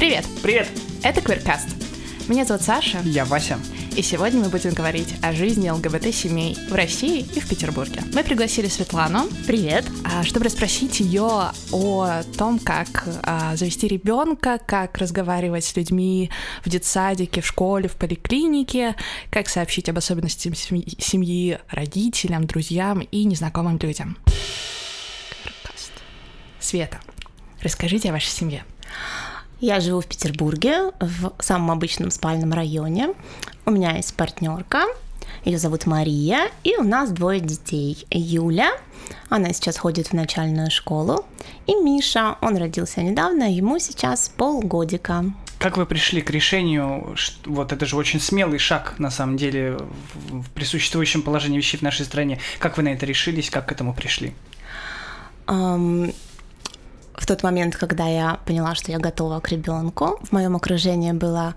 Привет! Привет! Это Квиркаст. Меня зовут Саша. Я Вася. И сегодня мы будем говорить о жизни ЛГБТ-семей в России и в Петербурге. Мы пригласили Светлану. Привет. а, Чтобы расспросить ее о том, как а, завести ребенка, как разговаривать с людьми в детсадике, в школе, в поликлинике, как сообщить об особенностях семьи, семьи родителям, друзьям и незнакомым людям. Света, расскажите о вашей семье. Я живу в Петербурге, в самом обычном спальном районе. У меня есть партнерка, ее зовут Мария, и у нас двое детей. Юля, она сейчас ходит в начальную школу, и Миша, он родился недавно, ему сейчас полгодика. Как вы пришли к решению, что, вот это же очень смелый шаг, на самом деле, в, в присуществующем положении вещей в нашей стране. Как вы на это решились, как к этому пришли? В тот момент, когда я поняла, что я готова к ребенку, в моем окружении было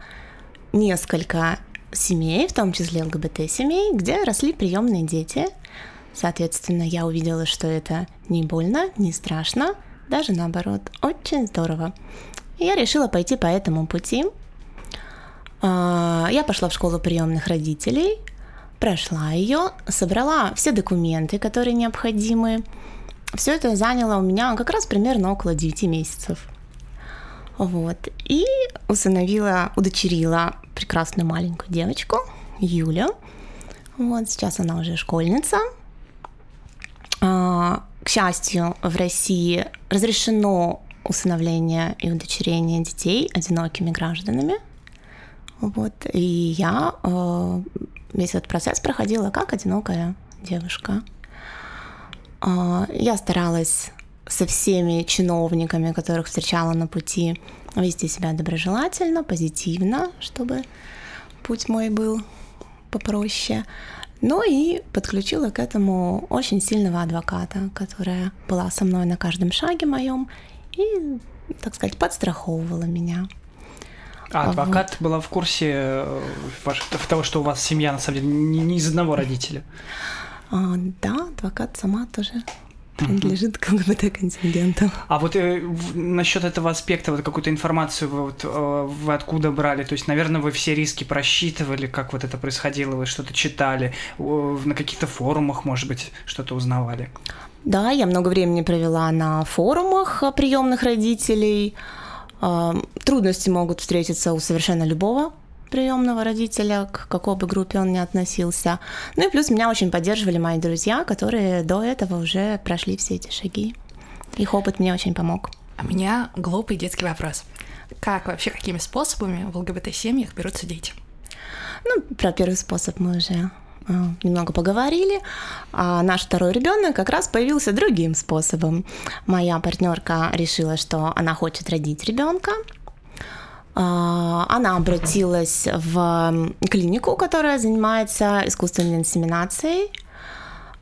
несколько семей, в том числе ЛГБТ-семей, где росли приемные дети. Соответственно, я увидела, что это не больно, не страшно, даже наоборот, очень здорово. И я решила пойти по этому пути. А, Я пошла в школу приемных родителей, прошла ее, собрала все документы, которые необходимы. Все это заняло у меня как раз примерно около 9 месяцев. Вот. И усыновила, удочерила прекрасную маленькую девочку, Юлю. Вот, сейчас она уже школьница. А, К счастью, в России разрешено усыновление и удочерение детей одинокими гражданами. Вот. И я э, весь этот процесс проходила как одинокая девушка. А, Я старалась со всеми чиновниками, которых встречала на пути, вести себя доброжелательно, позитивно, чтобы путь мой был попроще. Ну и подключила к этому очень сильного адвоката, которая была со мной на каждом шаге моем и, так сказать, подстраховывала меня. А адвокат была в курсе э, того, что у вас семья, на самом деле, не, не из одного родителя. А, да, адвокат сама тоже принадлежит к ЛГБТ-контингенту. А вот э, в- насчет этого аспекта, вот какую-то информацию вы, вот, э, вы откуда брали? То есть, наверное, вы все риски просчитывали, как вот это происходило, вы что-то читали, э, на каких-то форумах, может быть, что-то узнавали. Да, я много времени провела на форумах приемных родителей. А, Трудности могут встретиться у совершенно любого приемного родителя, к какой бы группе он ни относился. Ну и плюс меня очень поддерживали мои друзья, которые до этого уже прошли все эти шаги. Их опыт мне очень помог. А у меня глупый детский вопрос. Как вообще, какими способами в ЛГБТ-семьях берутся дети? Ну, про первый способ мы уже э, немного поговорили. А наш второй ребенок как раз появился другим способом. Моя партнерка решила, что она хочет родить ребенка. Она обратилась в клинику, которая занимается искусственной инсеминацией,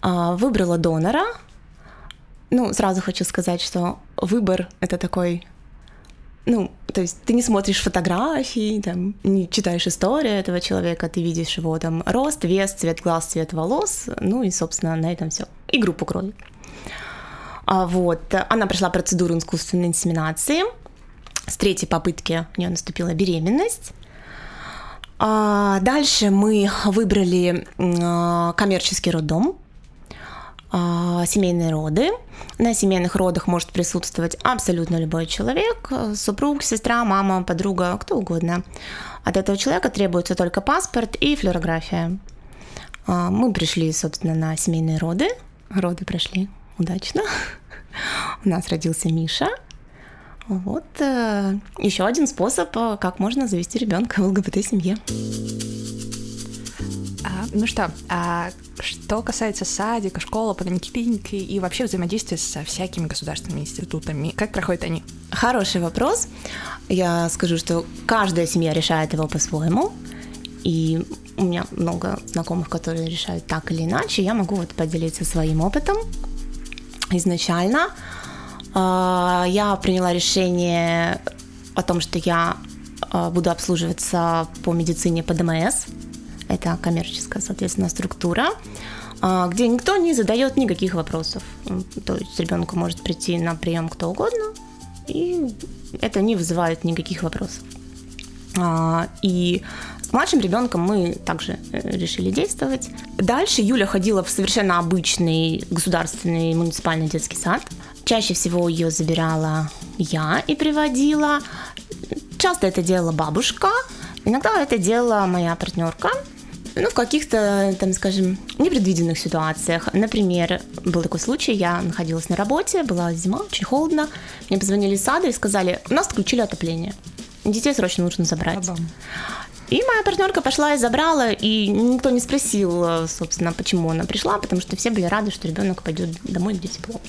а, выбрала донора. Ну, сразу хочу сказать, что выбор это такой ну, то есть ты не смотришь фотографии, там, не читаешь историю этого человека, ты видишь его там рост, вес, цвет глаз, цвет волос, ну и, собственно, на этом все. И группу крови. А вот, она прошла процедуру искусственной инсеминации. С третьей попытки у нее наступила беременность. А дальше мы выбрали а, коммерческий роддом, а, семейные роды. На семейных родах может присутствовать абсолютно любой человек, супруг, сестра, мама, подруга, кто угодно. От этого человека требуется только паспорт и флюорография. А, Мы пришли, собственно, на семейные роды. Роды прошли удачно. У нас родился Миша. Вот еще один способ, э, как можно завести ребенка в ЛГБТ-семье. А, ну что, а что касается садика, школы, поликлиники и вообще взаимодействия со всякими государственными институтами, как проходят они? Хороший вопрос. Я скажу, что каждая семья решает его по-своему. И у меня много знакомых, которые решают так или иначе. Я могу вот поделиться своим опытом. Изначально э, я приняла решение о том, что я э, буду обслуживаться по медицине по ДМС. Это коммерческая, соответственно, структура, э, где никто не задает никаких вопросов. То есть ребенку может прийти на прием кто угодно, и это не вызывает никаких вопросов. А, и младшим ребенком мы также э, решили действовать. Дальше Юля ходила в совершенно обычный государственный муниципальный детский сад. Чаще всего ее забирала я и приводила. Часто это делала бабушка, иногда это делала моя партнерка. Ну, в каких-то, там, скажем, непредвиденных ситуациях. Например, был такой случай, я находилась на работе, была зима, очень холодно. Мне позвонили из сада и сказали, у нас отключили отопление. Детей срочно нужно забрать. И моя партнерка пошла и забрала, и никто не спросил, собственно, почему она пришла, потому что все были рады, что ребенок пойдет домой, где тепло.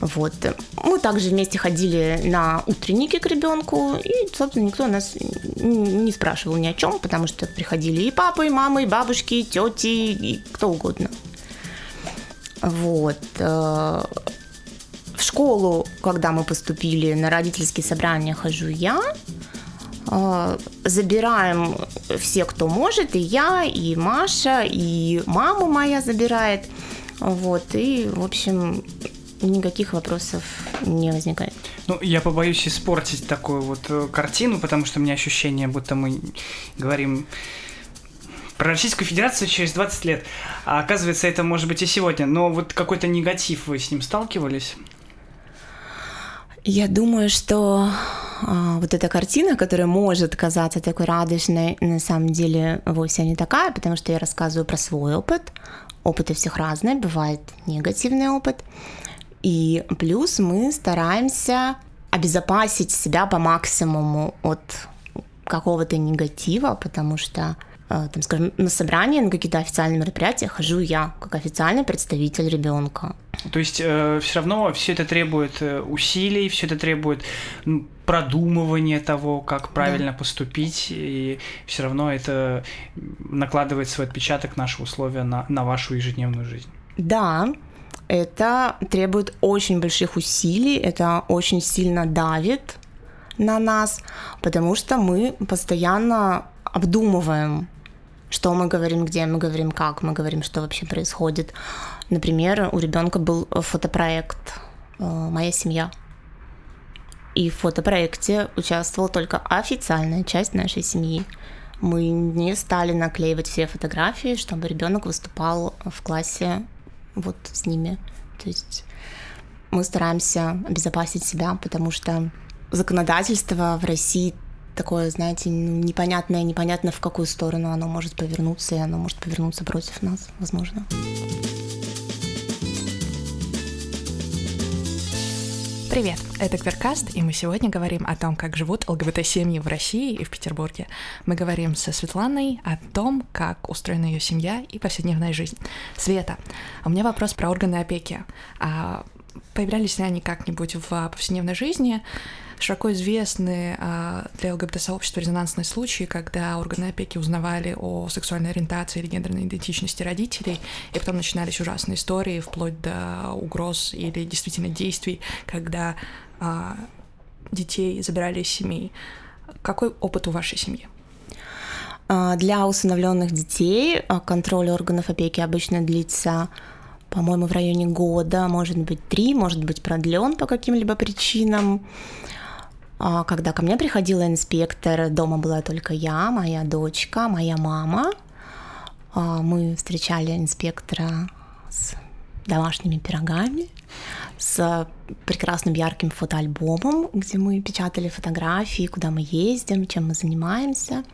Вот. Мы также вместе ходили на утренники к ребенку, и, собственно, никто нас не спрашивал ни о чем, потому что приходили и папы, и мамы, и бабушки, и тети, и кто угодно. Вот. Э, в школу, когда мы поступили, на родительские собрания хожу я. Э, забираем все, кто может, и я, и Маша, и мама моя забирает. Вот, и, в общем, никаких вопросов не возникает. Ну, я побоюсь испортить такую вот э, картину, потому что у меня ощущение, будто мы говорим про Российскую Федерацию через 20 лет. А оказывается, это может быть и сегодня. Но вот какой-то негатив вы с ним сталкивались? Я думаю, что а, вот эта картина, которая может казаться такой радужной, на самом деле вовсе не такая, потому что я рассказываю про свой опыт. Опыты всех разные, бывает негативный опыт. И плюс мы стараемся обезопасить себя по максимуму от какого-то негатива, потому что там, скажем, на собрание, на какие-то официальные мероприятия хожу я, как официальный представитель ребенка. То есть э, все равно все это требует э, усилий, все это требует ну, продумывания того, как правильно да. поступить, и все равно это накладывает свой отпечаток наши условия на, на вашу ежедневную жизнь. Да, это требует очень больших усилий, это очень сильно давит на нас, потому что мы постоянно обдумываем, что мы говорим, где мы говорим, как мы говорим, что вообще происходит. Например, у ребенка был фотопроект э, «Моя семья». И в фотопроекте участвовала только официальная часть нашей семьи. Мы не стали наклеивать все фотографии, чтобы ребенок выступал в классе вот с ними. То есть мы стараемся обезопасить себя, потому что законодательство в России такое, знаете, ну, непонятное, непонятно в какую сторону оно может повернуться, и оно может повернуться против нас, возможно. Привет, это Кверкаст, и мы сегодня говорим о том, как живут ЛГБТ-семьи в России и в Петербурге. Мы говорим со Светланой о том, как устроена ее семья и повседневная жизнь. Света, у меня вопрос про органы опеки. А появлялись ли они как-нибудь в повседневной жизни? Широко известны а, для ЛГБТ-сообщества резонансные случаи, когда органы опеки узнавали о сексуальной ориентации или гендерной идентичности родителей, и потом начинались ужасные истории, вплоть до угроз или действительно действий, когда а, детей забирали из семей. Какой опыт у вашей семьи? А, для усыновленных детей контроль органов опеки обычно длится по-моему, в районе года, может быть, три, может быть, продлен по каким-либо причинам. А, когда ко мне приходила инспектор, дома была только я, моя дочка, моя мама. А, мы встречали инспектора с домашними пирогами, с прекрасным ярким фотоальбомом, где мы печатали фотографии, куда мы ездим, чем мы занимаемся.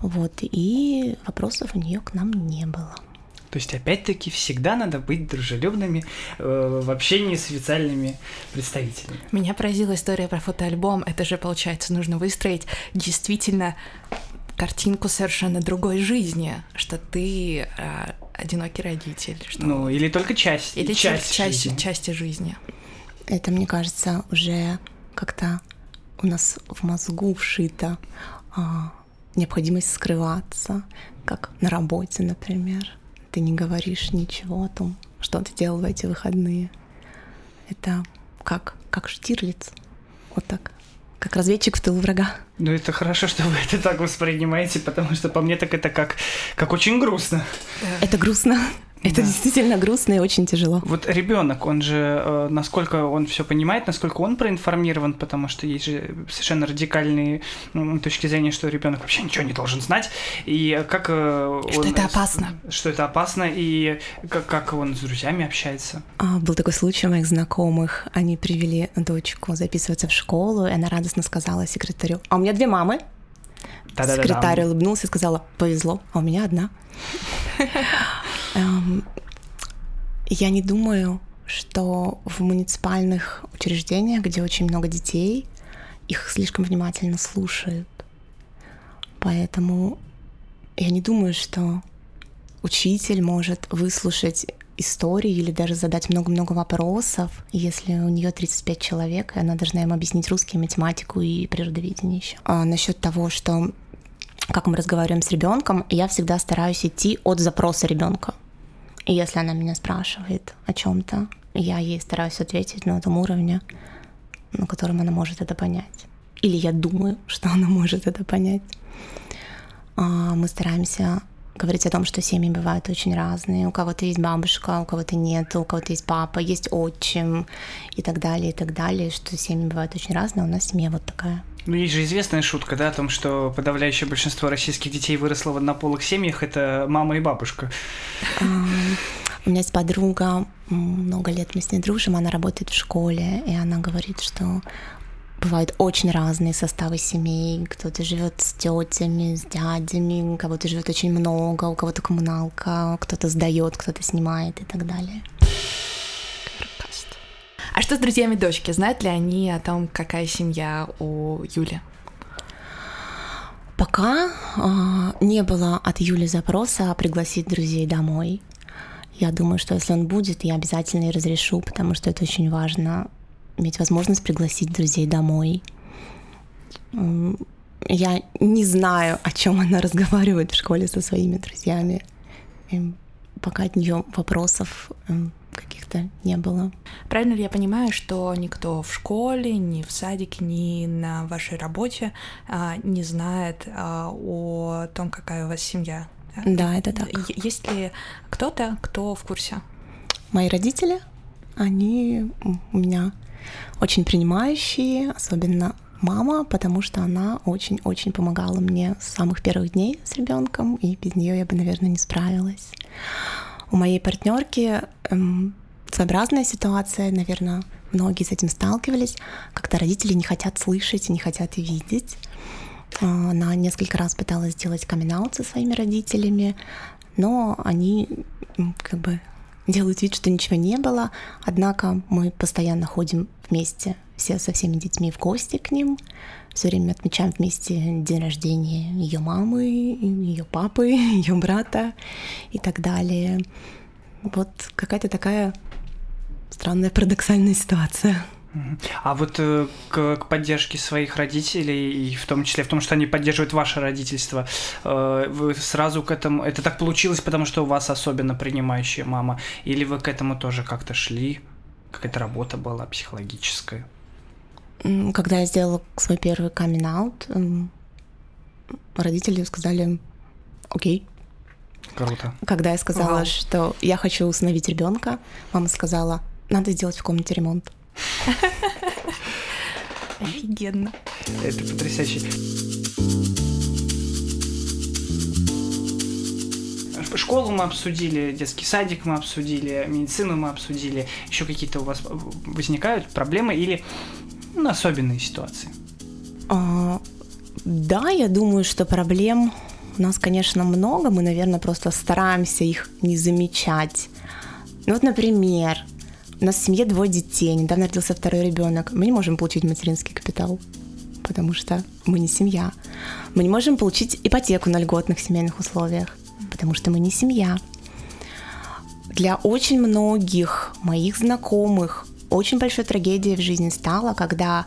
Вот, и вопросов у нее к нам не было. То есть, опять-таки, всегда надо быть дружелюбными э, в общении с официальными представителями. Меня поразила история про фотоальбом. Это же, получается, нужно выстроить действительно картинку совершенно другой жизни, что ты э, одинокий родитель. Что... Ну, или только часть. Или часть, часть жизни. части жизни. Это, мне кажется, уже как-то у нас в мозгу вшито а, необходимость скрываться, как на работе, например ты не говоришь ничего о том, что ты делал в эти выходные. Это как, как Штирлиц. Вот так. Как разведчик в тылу врага. Ну, это хорошо, что вы это так воспринимаете, потому что по мне так это как, как очень грустно. Это грустно. Это да. действительно грустно и очень тяжело. Вот ребенок, он же, э, насколько он все понимает, насколько он проинформирован, потому что есть же совершенно радикальные ну, точки зрения, что ребенок вообще ничего не должен знать. И как э, что он, это опасно. Что это опасно, и как, как он с друзьями общается. А, был такой случай у моих знакомых. Они привели дочку записываться в школу, и она радостно сказала секретарю: А у меня две мамы. Секретарь улыбнулся и сказала: Повезло, а у меня одна. Эм, я не думаю, что в муниципальных учреждениях, где очень много детей, их слишком внимательно слушают. Поэтому я не думаю, что учитель может выслушать истории или даже задать много-много вопросов, если у нее 35 человек, и она должна им объяснить русский, математику и природоведение еще. А насчет того, что как мы разговариваем с ребенком, я всегда стараюсь идти от запроса ребенка. И если она меня спрашивает о чем-то, я ей стараюсь ответить на этом уровне, на котором она может это понять. Или я думаю, что она может это понять. А, мы стараемся говорить о том, что семьи бывают очень разные. У кого-то есть бабушка, у кого-то нет, у кого-то есть папа, есть отчим и так далее, и так далее, что семьи бывают очень разные. У нас семья вот такая. Ну, есть же известная шутка, да, о том, что подавляющее большинство российских детей выросло в однополых семьях, это мама и бабушка. У меня есть подруга, много лет мы с ней дружим, она работает в школе, и она говорит, что бывают очень разные составы семей. Кто-то живет с тетями, с дядями, у кого-то живет очень много, у кого-то коммуналка, кто-то сдает, кто-то снимает и так далее. А что с друзьями дочки? Знают ли они о том, какая семья у Юли? Пока э, не было от Юли запроса пригласить друзей домой. Я думаю, что если он будет, я обязательно и разрешу, потому что это очень важно иметь возможность пригласить друзей домой. Я не знаю, о чем она разговаривает в школе со своими друзьями. И пока от нее вопросов каких-то не было. Правильно ли я понимаю, что никто в школе, ни в садике, ни на вашей работе а, не знает а, о том, какая у вас семья? Да, это так. Есть ли кто-то, кто в курсе? Мои родители, они у меня очень принимающие, особенно мама, потому что она очень-очень помогала мне с самых первых дней с ребенком, и без нее я бы, наверное, не справилась. У моей партнерки эм, своеобразная ситуация, наверное, многие с этим сталкивались, когда родители не хотят слышать не хотят видеть. А, она несколько раз пыталась сделать камин со своими родителями, но они как бы делают вид, что ничего не было. Однако мы постоянно ходим вместе все со всеми детьми в гости к ним все время отмечаем вместе день рождения ее мамы, ее папы, ее брата и так далее. Вот какая-то такая странная парадоксальная ситуация. А вот э, к, к поддержке своих родителей, и в том числе в том, что они поддерживают ваше родительство, э, вы сразу к этому... Это так получилось, потому что у вас особенно принимающая мама? Или вы к этому тоже как-то шли? Какая-то работа была психологическая? Когда я сделала свой первый камин-аут, родители сказали «Окей». Круто. Когда я сказала, Вау. что я хочу установить ребенка, мама сказала «Надо сделать в комнате ремонт». Офигенно. Это потрясающе. Школу мы обсудили, детский садик мы обсудили, медицину мы обсудили. Еще какие-то у вас возникают проблемы или ну, особенные ситуации? А, да, я думаю, что проблем у нас, конечно, много. Мы, наверное, просто стараемся их не замечать. Ну вот, например, у нас в семье двое детей, недавно родился второй ребенок. Мы не можем получить материнский капитал, потому что мы не семья. Мы не можем получить ипотеку на льготных семейных условиях, потому что мы не семья. Для очень многих моих знакомых очень большой трагедией в жизни стало, когда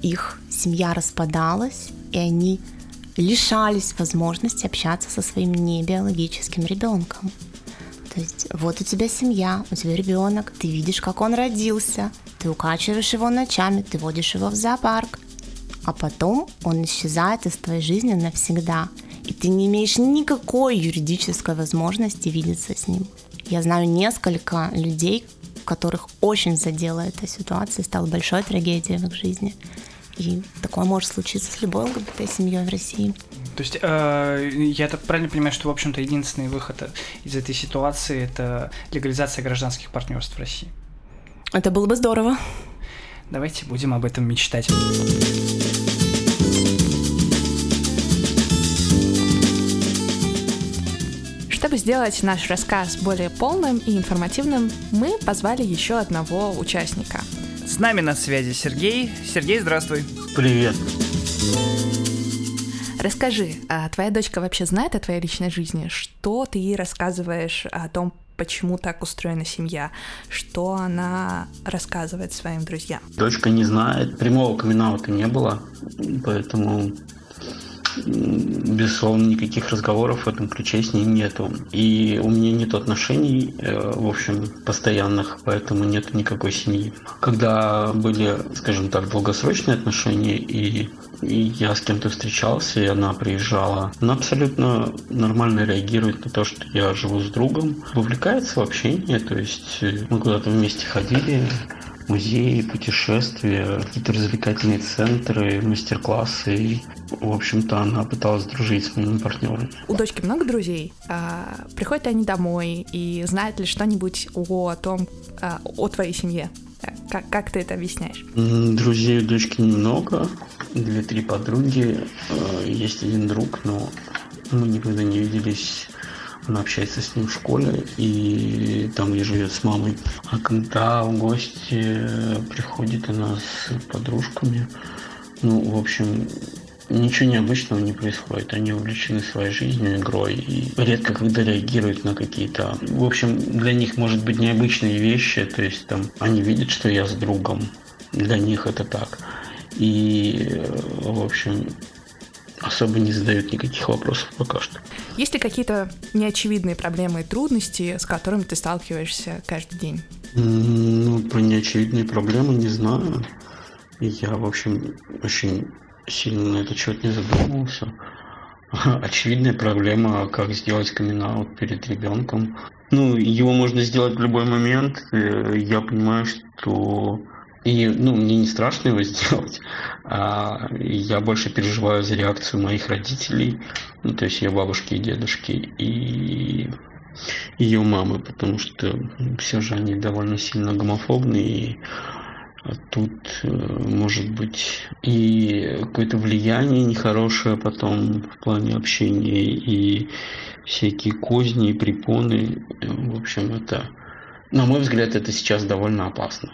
их семья распадалась, и они лишались возможности общаться со своим небиологическим ребенком. То есть вот у тебя семья, у тебя ребенок, ты видишь, как он родился, ты укачиваешь его ночами, ты водишь его в зоопарк, а потом он исчезает из твоей жизни навсегда. и ты не имеешь никакой юридической возможности видеться с ним. Я знаю несколько людей, которых очень задела эта ситуация, стала большой трагедией в их жизни. И такое может случиться с любой ЛГБТ-семьей в России. То есть э, я так правильно понимаю, что, в общем-то, единственный выход из этой ситуации – это легализация гражданских партнерств в России? Это было бы здорово. Давайте будем об этом мечтать. Чтобы сделать наш рассказ более полным и информативным, мы позвали еще одного участника. С нами на связи Сергей. Сергей, здравствуй. Привет. Расскажи, а твоя дочка вообще знает о твоей личной жизни? Что ты ей рассказываешь о том, почему так устроена семья? Что она рассказывает своим друзьям? Дочка не знает. Прямого камин не было, поэтому безусловно, никаких разговоров в этом ключе с ней нету. И у меня нет отношений, э, в общем, постоянных, поэтому нет никакой семьи. Когда были, скажем так, долгосрочные отношения, и, и я с кем-то встречался, и она приезжала, она абсолютно нормально реагирует на то, что я живу с другом, вовлекается в общение, то есть э, мы куда-то вместе ходили, музеи, путешествия, какие-то развлекательные центры, мастер-классы. В общем-то, она пыталась дружить с моим партнером. У дочки много друзей? А, приходят они домой и знают ли что-нибудь о том, а, о твоей семье? Как, как ты это объясняешь? Друзей у дочки немного, две-три подруги, э, есть один друг, но мы никогда не виделись она общается с ним в школе и там, где живет с мамой. А когда в гости приходит она с подружками, ну, в общем, ничего необычного не происходит. Они увлечены своей жизнью, игрой и редко когда реагируют на какие-то... В общем, для них может быть необычные вещи, то есть там они видят, что я с другом. Для них это так. И, в общем, особо не задают никаких вопросов пока что. Есть ли какие-то неочевидные проблемы и трудности, с которыми ты сталкиваешься каждый день? Ну, про неочевидные проблемы не знаю. Я, в общем, очень сильно на этот счет не задумывался. Очевидная проблема, как сделать камин перед ребенком. Ну, его можно сделать в любой момент. Э, я понимаю, что и, ну, мне не страшно его сделать. А я больше переживаю за реакцию моих родителей, ну, то есть ее бабушки и дедушки, и ее мамы, потому что все же они довольно сильно гомофобны, и тут э, может быть и какое-то влияние нехорошее потом в плане общения, и всякие козни, и препоны. В общем, это, на мой взгляд, это сейчас довольно опасно.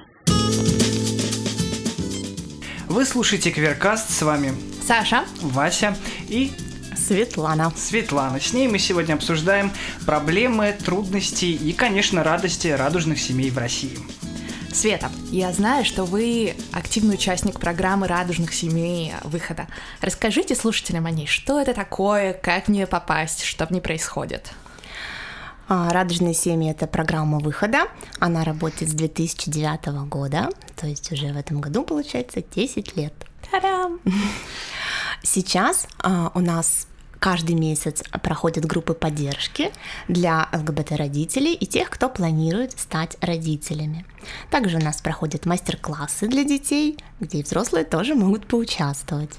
Вы слушаете Кверкаст, с вами Саша, Вася и Светлана. Светлана. С ней мы сегодня обсуждаем проблемы, трудности и, конечно, радости радужных семей в России. Света, я знаю, что вы активный участник программы «Радужных семей выхода». Расскажите слушателям о ней, что это такое, как в нее попасть, что в ней происходит. А, «Радужные семьи» — это программа выхода. Она работает с 2009 года, то есть уже в этом году, получается, 10 лет. Та-дам! Сейчас а, у нас каждый месяц проходят группы поддержки для ЛГБТ-родителей и тех, кто планирует стать родителями. Также у нас проходят мастер-классы для детей, где и взрослые тоже могут поучаствовать.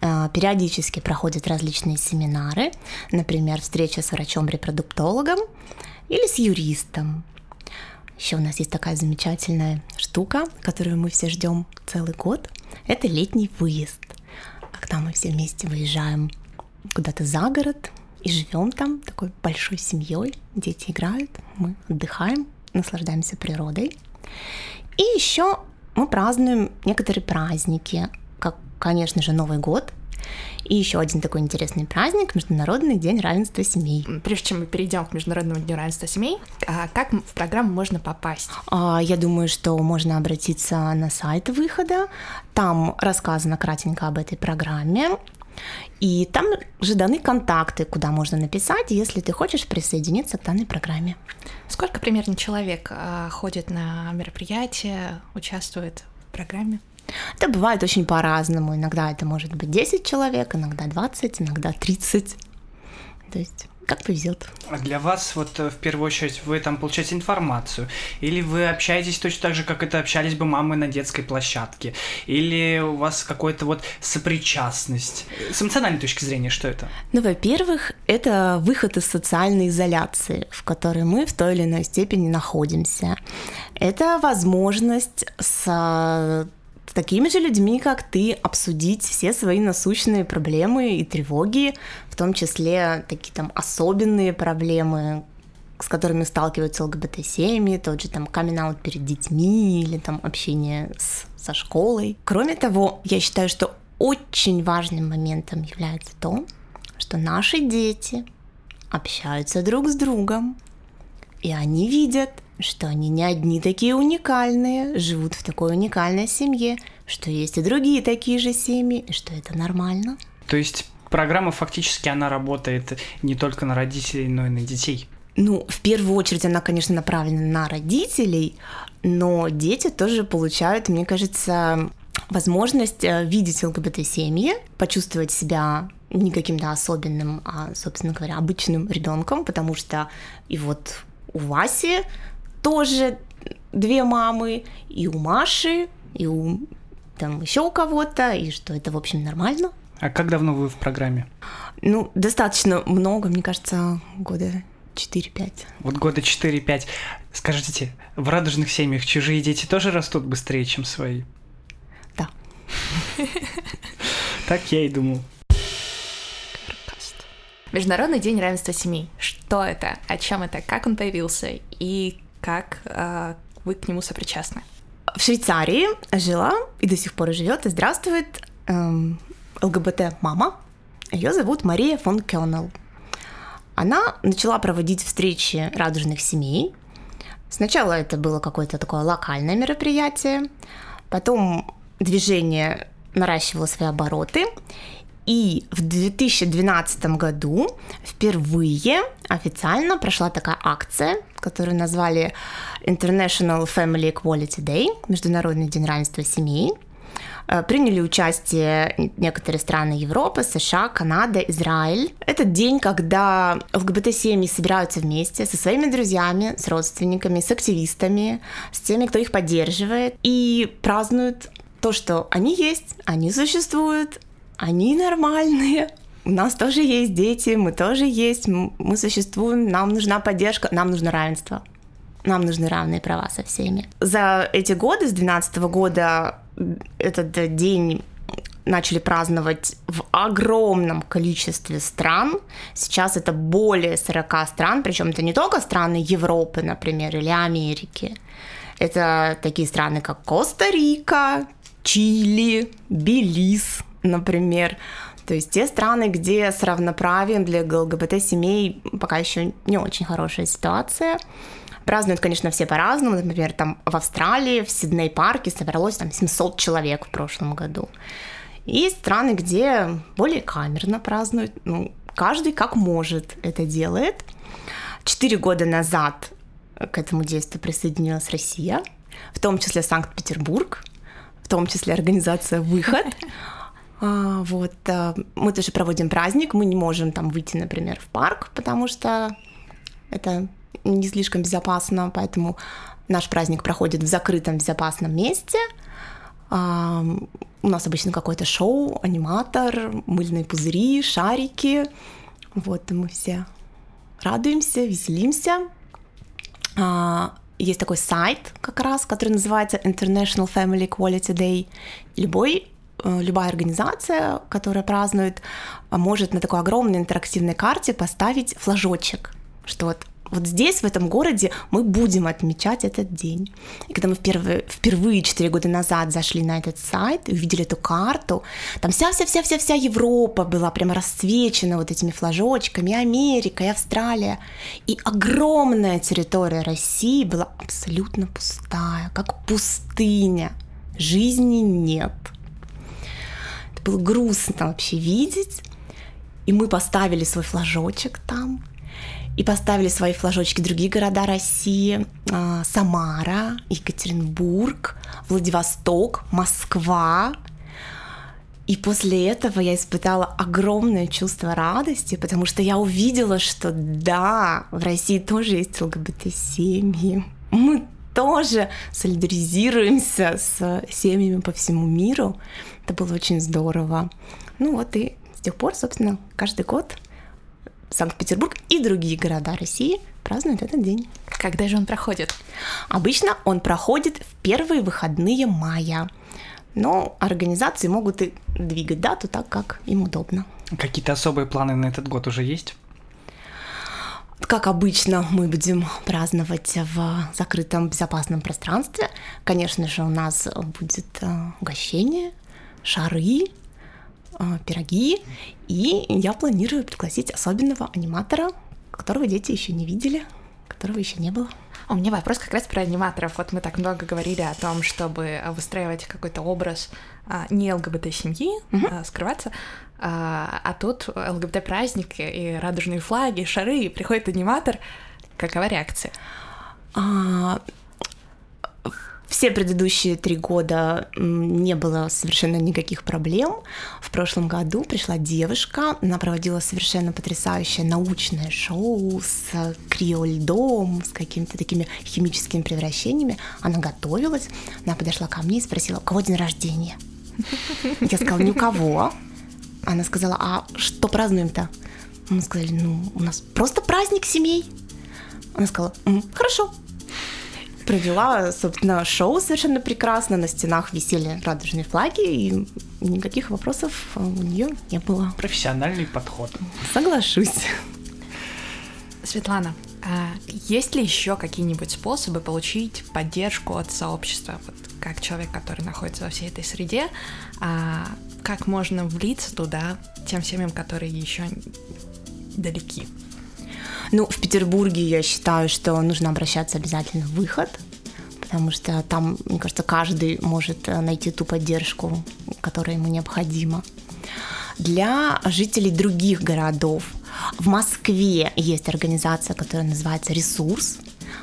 Э, периодически проходят различные семинары, например, встреча с врачом-репродуктологом или с юристом. Еще у нас есть такая замечательная штука, которую мы все ждем целый год. Это летний выезд, когда мы все вместе выезжаем куда-то за город и живем там такой большой семьей. Дети играют, мы отдыхаем, наслаждаемся природой. И еще мы празднуем некоторые праздники, как, конечно же, Новый год, и еще один такой интересный праздник – Международный день равенства семей. Прежде чем мы перейдем к Международному дню равенства семей, а как в программу можно попасть? А, я думаю, что можно обратиться на сайт выхода. Там рассказано кратенько об этой программе. И там же даны контакты, куда можно написать, если ты хочешь присоединиться к данной программе. Сколько примерно человек а, ходит на мероприятия, участвует в программе? Это бывает очень по-разному. Иногда это может быть 10 человек, иногда 20, иногда 30. То есть как повезет. А для вас, вот э, в первую очередь, вы там получаете информацию, или вы общаетесь точно так же, как это общались бы мамы на детской площадке, или у вас какой-то вот сопричастность. С эмоциональной точки зрения, что это? Ну, во-первых, это выход из социальной изоляции, в которой мы в той или иной степени находимся. Это возможность с такими же людьми, как ты, обсудить все свои насущные проблемы и тревоги, в том числе такие там особенные проблемы, с которыми сталкиваются ЛГБТ-семьи, тот же там камин перед детьми или там общение с, со школой. Кроме того, я считаю, что очень важным моментом является то, что наши дети общаются друг с другом, и они видят, что они не одни такие уникальные, живут в такой уникальной семье, что есть и другие такие же семьи, и что это нормально. То есть программа фактически она работает не только на родителей, но и на детей. Ну, в первую очередь она, конечно, направлена на родителей, но дети тоже получают, мне кажется, возможность э, видеть ЛГБТ-семьи, почувствовать себя не каким-то особенным, а, собственно говоря, обычным ребенком, потому что и вот у Васи тоже две мамы, и у Маши, и у там еще у кого-то, и что это, в общем, нормально. А как давно вы в программе? Ну, достаточно много, мне кажется, года 4-5. Вот года 4-5. Скажите, в радужных семьях чужие дети тоже растут быстрее, чем свои? Да. Так я и думал. Международный день равенства семей. Что это? О чем это? Как он появился? И как э, вы к нему сопричастны? В Швейцарии жила и до сих пор живет и здравствует эм, ЛГБТ-мама. Ее зовут Мария фон Кённел. Она начала проводить встречи радужных семей. Сначала это было какое-то такое локальное мероприятие, потом движение наращивало свои обороты, и в 2012 году впервые официально прошла такая акция, которую назвали International Family Equality Day, Международный день равенства семей. Э, приняли участие некоторые страны Европы, США, Канада, Израиль. Это день, когда ЛГБТ-семьи собираются вместе со своими друзьями, с родственниками, с активистами, с теми, кто их поддерживает, и празднуют то, что они есть, они существуют, они нормальные, у нас тоже есть дети, мы тоже есть, мы существуем, нам нужна поддержка, нам нужно равенство. Нам нужны равные права со всеми. За эти годы, с 2012 года, этот день начали праздновать в огромном количестве стран. Сейчас это более 40 стран, причем это не только страны Европы, например, или Америки. Это такие страны, как Коста-Рика, Чили, Белиз, например. То есть те страны, где с равноправием для ЛГБТ-семей пока еще не очень хорошая ситуация. Празднуют, конечно, все по-разному. Например, там в Австралии, в Сидней-парке собралось там 700 человек в прошлом году. И страны, где более камерно празднуют. Ну, каждый как может это делает. Четыре года назад к этому действию присоединилась Россия, в том числе Санкт-Петербург, в том числе организация «Выход», а, вот, а, мы тоже проводим праздник, мы не можем там выйти, например, в парк, потому что это не слишком безопасно, поэтому наш праздник проходит в закрытом безопасном месте. А, у нас обычно какое-то шоу, аниматор, мыльные пузыри, шарики. Вот, мы все радуемся, веселимся. Есть такой сайт как раз, который называется International Family Equality Day. Любой любая организация, которая празднует, может на такой огромной интерактивной карте поставить флажочек, что вот вот здесь, в этом городе, мы будем отмечать этот день. И когда мы впервые, впервые 4 года назад зашли на этот сайт и увидели эту карту, там вся-вся-вся-вся-вся Европа была прямо расцвечена вот этими флажочками, и Америка, и Австралия. И огромная территория России была абсолютно пустая, как пустыня. Жизни нет было грустно вообще видеть. И мы поставили свой флажочек там. И поставили свои флажочки другие города России. А, Самара, Екатеринбург, Владивосток, Москва. И после этого я испытала огромное чувство радости, потому что я увидела, что да, в России тоже есть ЛГБТ-семьи. Мы тоже солидаризируемся с семьями по всему миру. Это было очень здорово. Ну вот и с тех пор, собственно, каждый год Санкт-Петербург и другие города России празднуют этот день. Когда же он проходит? Обычно он проходит в первые выходные мая. Но организации могут и двигать дату так, как им удобно. Какие-то особые планы на этот год уже есть? Как обычно, мы будем праздновать в закрытом безопасном пространстве. Конечно же, у нас будет э, угощение, шары, э, пироги. И я планирую пригласить особенного аниматора, которого дети еще не видели, которого еще не было. У меня вопрос как раз про аниматоров. Вот мы так много говорили о том, чтобы выстраивать какой-то образ а, не ЛГБТ-семьи, угу. а, скрываться, а, а тут ЛГБТ-праздник и радужные флаги, шары, и приходит аниматор. Какова реакция? А, все предыдущие три года не было совершенно никаких проблем. В прошлом году пришла девушка, она проводила совершенно потрясающее научное шоу с криольдом, с какими-то такими химическими превращениями. Она готовилась, она подошла ко мне и спросила, у кого день рождения? Я сказала, ни у кого. Она сказала, а что празднуем-то? Мы сказали, ну, у нас просто праздник семей. Она сказала, хорошо, провела, собственно, шоу совершенно прекрасно. На стенах висели радужные флаги, и никаких вопросов у нее не было. Профессиональный подход. Соглашусь. Светлана, а есть ли еще какие-нибудь способы получить поддержку от сообщества? Вот как человек, который находится во всей этой среде, а как можно влиться туда тем семьям, которые еще далеки? Ну, в Петербурге я считаю, что нужно обращаться обязательно в выход, потому что там, мне кажется, каждый может э, найти ту поддержку, которая ему необходима. Для жителей других городов в Москве есть организация, которая называется «Ресурс»,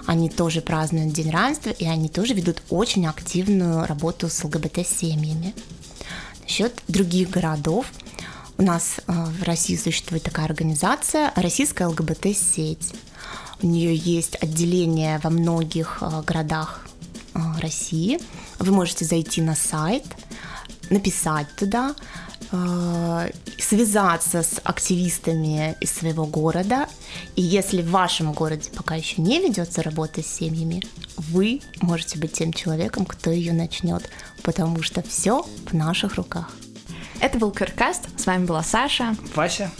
они тоже празднуют День равенства, и они тоже ведут очень активную работу с ЛГБТ-семьями. Насчет других городов – у нас э, в России существует такая организация Российская ЛГБТ-сеть. У нее есть отделение во многих э, городах э, России. Вы можете зайти на сайт, написать туда, связаться с активистами из своего города. И если в вашем городе пока еще не ведется работа с семьями, вы можете быть тем человеком, кто ее начнет, потому что все в наших руках. Это был Кыркаст. С вами была Саша. Вася.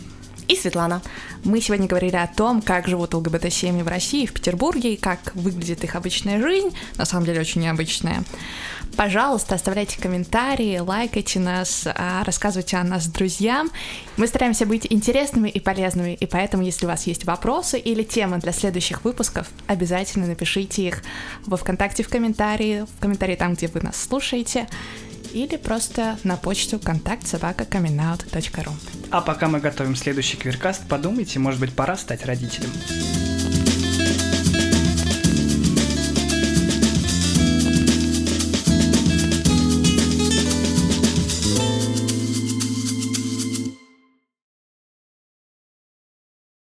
И Светлана. Мы сегодня говорили о том, как живут ЛГБТ-семьи в России, в Петербурге, и как выглядит их обычная жизнь, на самом деле очень необычная. Пожалуйста, оставляйте комментарии, лайкайте нас, а, рассказывайте о нас друзьям. Мы стараемся быть интересными и полезными, и поэтому, если у вас есть вопросы или темы для следующих выпусков, обязательно напишите их во ВКонтакте в комментарии, в комментарии там, где вы нас слушаете или просто на почту контакт собака. А пока мы готовим следующий квиркаст, подумайте, может быть, пора стать родителем.